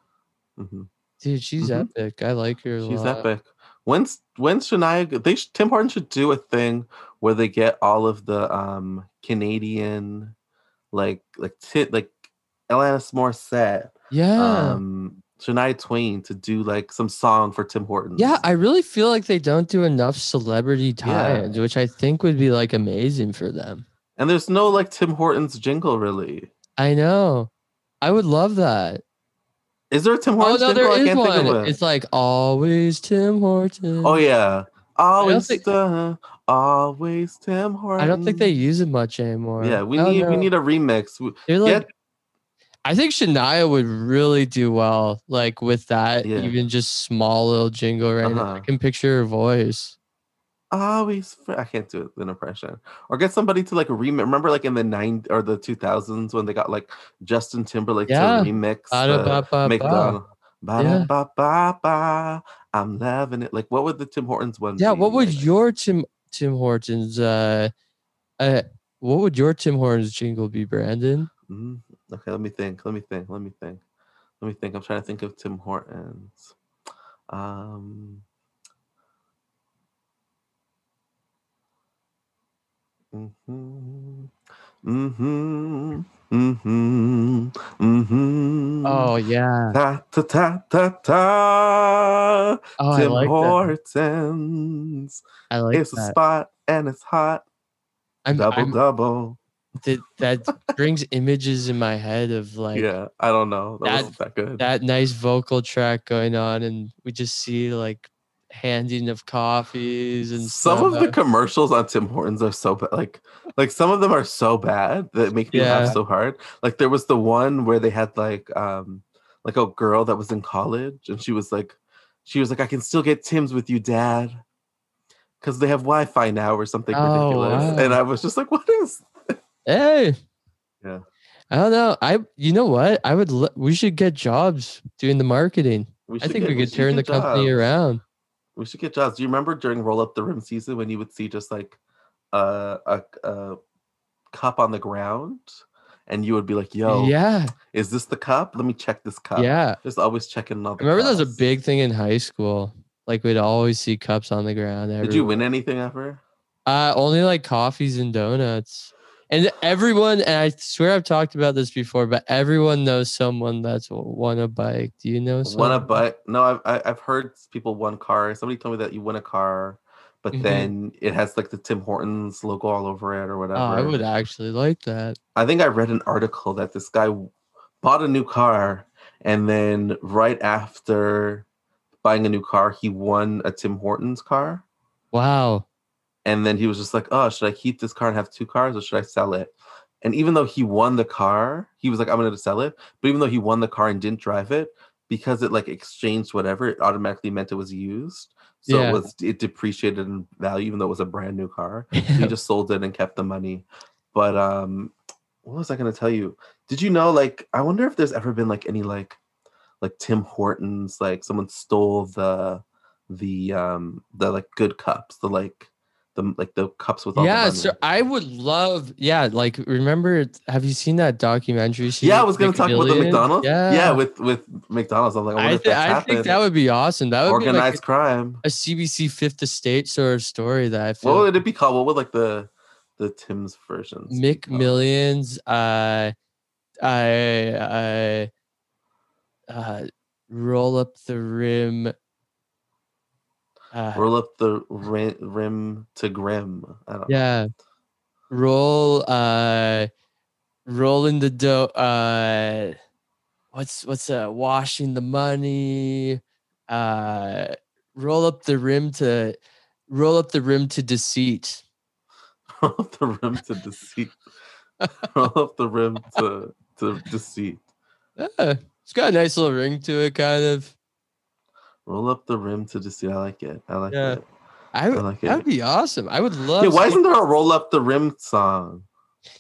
hmm Dude, she's Mhm. epic. I like her. A She's lot. epic. When's when's Shania? They sh- Tim Horton should do a thing where they get all of the um Canadian, like like tit like Alanis Morissette, Yeah. um Shania Twain to do like some song for Tim Hortons. yeah, I really feel like they don't do enough celebrity Yeah. tie-ins, which I think would be like amazing for them. and there's no like Tim Hortons jingle really. I know. I would love that. Is there a Tim Oh Hortons? no, jingle? there I can't one. it. It's like always Tim Hortons. Oh yeah, always think- the always Tim Hortons. I don't think they use it much anymore. Yeah, we don't need we need a remix. They're like, Get I think Shania would really do well, like with that, Yeah. even just small little jingle right now. I Uh-huh. can picture her voice. always. I can't do it with an impression. Or get somebody to like remix. Remember, like in the nine or the two thousands when they got like Justin Timberlake Yeah. to remix uh, McDonald. Yeah. Ba-da-ba-ba-ba. I'm loving it. Like, what would the Tim Hortons one? Yeah, be? what would Like, your Tim Tim Hortons uh uh what would your Tim Hortons jingle be, Brandon? Mm, okay, let me think. Let me think. Let me think. Let me think. I'm trying to think of Tim Hortons. Um. Mhm. Mhm. Mhm. Mhm. Oh yeah. Ta ta ta ta ta. Oh, I Tim like that. Hortons. I like it's a spot and it's hot. I'm, double I'm- double. That, that brings images in my head of like yeah, I don't know. That, that- that good. that nice vocal track going on and we just see like handing of coffees and some of the commercials on Tim Hortons are so bad. Like, like some of them are so bad that make me Yeah. laugh so hard. Like there was the one where they had like, um, like a girl that was in college, and she was like, she was like, I can still get Tim's with you, Dad, because they have Wi-Fi now or something Oh, ridiculous. And. I was just like, what is? Hey. Yeah. I don't know. I you know what? I would l- we should get jobs doing the marketing. We I think get- we could should turn the get company around. We should get jobs. Do you remember during Roll Up the Rim season when you would see just like a a, a cup on the ground, and you would be like, "Yo, yeah. is this the cup? Let me check this cup." Yeah. Just always checking all the remember that was a big thing in high school. Like we'd always see cups on the ground. Did you win anything ever? Uh, only like coffees and donuts. And everyone, and I swear I've talked about this before, but everyone knows someone that's won a bike. Do you know someone? Won a bike? No, I've I- I've heard people won car. Somebody told me that you win a car, but Mhm. then it has like the Tim Hortons logo all over it or whatever. Oh, I would actually like that. I think I read an article that this guy bought a new car and then right after buying a new car, he won a Tim Hortons car. Wow. And then he was just like, oh, should I keep this car and have two cars or should I sell it? And even though he won the car, he was like, I'm going to sell it. But even though he won the car and didn't drive it, because it like exchanged whatever, it automatically meant it was used. So Yeah. it was it depreciated in value, even though it was a brand new car. he just sold it and kept the money. But um, what was I gonna tell you? Did you know? Like, I wonder if there's ever been like any like like Tim Hortons, like someone stole the the um the like good cups, the like the like the cups with all yeah, so I would love, yeah, like remember, have you seen that documentary? yeah, I was gonna talk about the McDonald's. Yeah, yeah, with with McDonald's. I'm like, I wonder I, if that's I think that would be awesome. That would organized be like crime. a CBC Fifth Estate sort of story that I feel. What would it be called? What would like the the Tim's version? McMillions, uh, I, I, uh, roll up the rim. Uh, Roll up the rim, rim to grim. I don't know. yeah, roll, uh, roll in the dough. Uh, what's what's uh, washing the money? Uh, roll up the rim to, roll up the rim to deceit. roll up the rim to deceit. roll up the rim to to deceit. Yeah, it's got a nice little ring to it, kind of. Roll up the rim to deceit. I like it. I like Yeah. it. I like That'd be awesome. I would love. Yeah, why isn't there a roll up the rim song?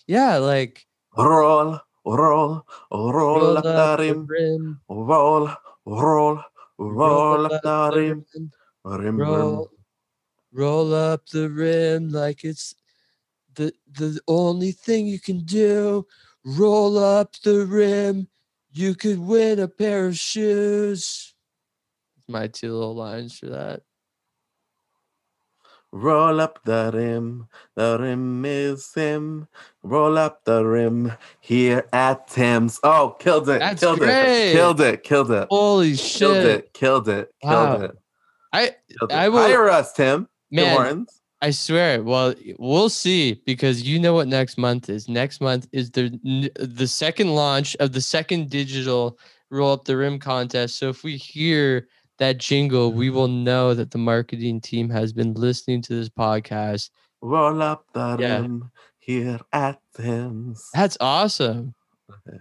Yeah, like Roll, roll, roll up the rim. rim, Roll, roll, roll up the rim. rim, Rim, rim. roll, roll up the rim like it's the the only thing you can do. Roll up the rim, you could win a pair of shoes. My two little lines for that. Roll up the rim, the rim is him. Roll up the rim here at Tim's. Oh, killed it! That's killed great. it! Killed it! Killed it! Holy Killed shit! it! Killed it! Killed Wow. it! I Killed it. I will- Hire us, Tim. Tim man, I swear. Well, we'll see because you know what next month is. Next month is the the second launch of the second digital roll up the rim contest. So if we hear that jingle, we will know that the marketing team has been listening to this podcast. Roll up the Yeah. rim here at Tim's. That's awesome. Okay.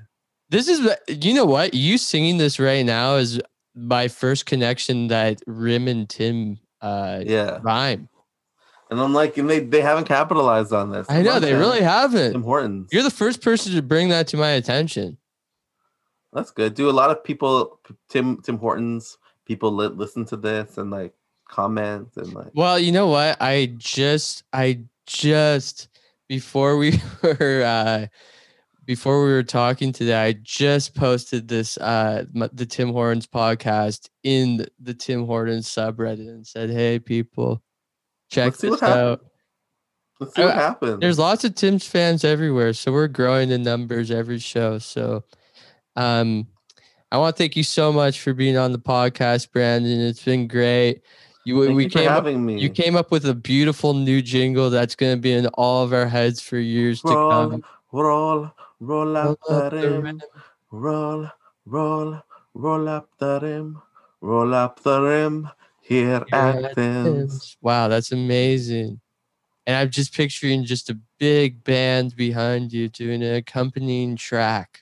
This is you know what you singing this right now is my first connection that Rim and Tim uh Yeah. rhyme. And I'm like, and they, they haven't capitalized on this. I know they really haven't. Tim Hortons. You're the first person to bring that to my attention. That's good. Do a lot of people, Tim Tim Hortons, people li- listen to this and like comment and like, Well, you know what? I just I just before we were uh before we were talking today, I just posted this uh the Tim Hortons podcast in the, Tim Hortons subreddit and said, "Hey people, check Let's this out." happens. let's see what I- happens. There's lots of Tim's fans everywhere, so we're growing in numbers every show. So, um, I want to thank you so much for being on the podcast, Brandon. It's been great. You Thank we you for came up, me. you came up with a beautiful new jingle that's going to be in all of our heads for years to come. roll, roll up Roll the up the rim. rim. Roll, roll, roll up the rim. Roll up the rim here Here at at. Wow, that's amazing. And I'm just picturing just a big band behind you doing an accompanying track.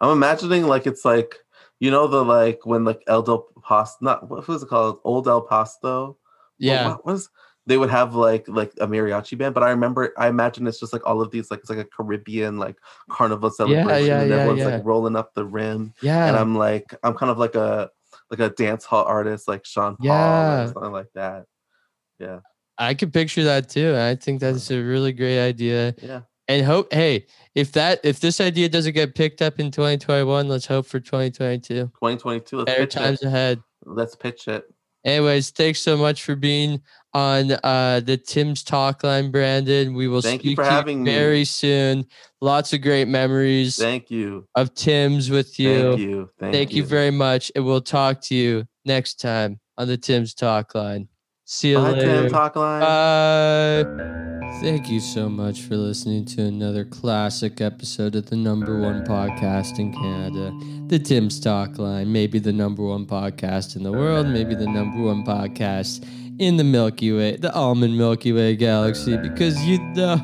I'm imagining like it's like you know the like when like El Del Pasto, not what was it called? Old El Pasto. Yeah. what was they would have like like a mariachi band, but I remember I imagine it's just like all of these like it's like a Caribbean like carnival celebration, yeah, and yeah, everyone's yeah. like rolling up the rim, Yeah. and I'm like I'm kind of like a like a dance hall artist like Sean Paul Yeah. or something like that. Yeah, I could picture that too. I think that's a really great idea. yeah. And hope, hey, if that if this idea doesn't get picked up in 2021, let's hope for 2022. 2022. Let's Better pitch times it. ahead. Let's pitch it. Anyways, thanks so much for being on uh the Tim's Talk Line, Brandon. We will Thank you for having me. very soon. Lots of great memories Thank you. of Tim's with you. Thank you. Thank, Thank you very much. And we'll talk to you next time on the Tim's Talk Line. See you Bye, later. Tim Talk Line. Bye. Thank you so much for listening to another classic episode of the number one podcast in Canada, the Tim's Talk Line. Maybe the number one podcast in the world, maybe the number one podcast in the Milky Way, the almond Milky Way galaxy, because you know.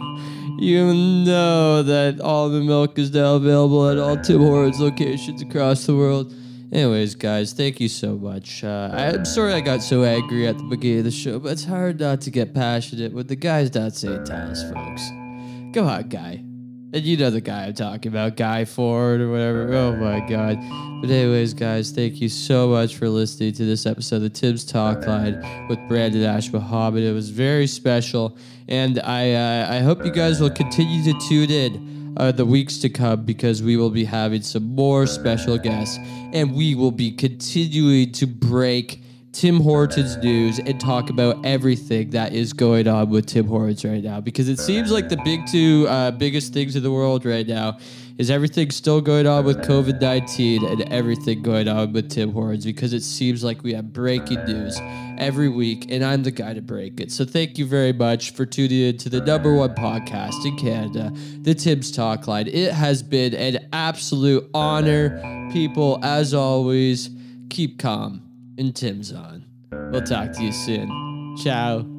You know that almond milk is now available at all Tim Hortons locations across the world. Anyways, guys, thank you so much. Uh, I'm sorry I got so angry at the beginning of the show, but it's hard not to get passionate with the guys not saying Tallis Voakes. Go on, guy. And you know the guy I'm talking about, Guy Ford or whatever. Oh my god. But anyways, guys, thank you so much for listening to this episode of Tim's Talk Line with Brandon Ash Muhammad. It was very special, and I uh, I hope you guys will continue to tune in uh, the weeks to come because we will be having some more special guests, and we will be continuing to break Tim Hortons news and talk about everything that is going on with Tim Hortons right now because it seems like the big two uh, biggest things in the world right now is everything still going on with COVID 19 and everything going on with Tim Hortons because it seems like we have breaking news every week and I'm the guy to break it. So thank you very much for tuning in to the number one podcast in Canada, the Tim's Talk Line. It has been an absolute honor. People, as always, keep calm and Tim's on. We'll talk to you soon. Ciao.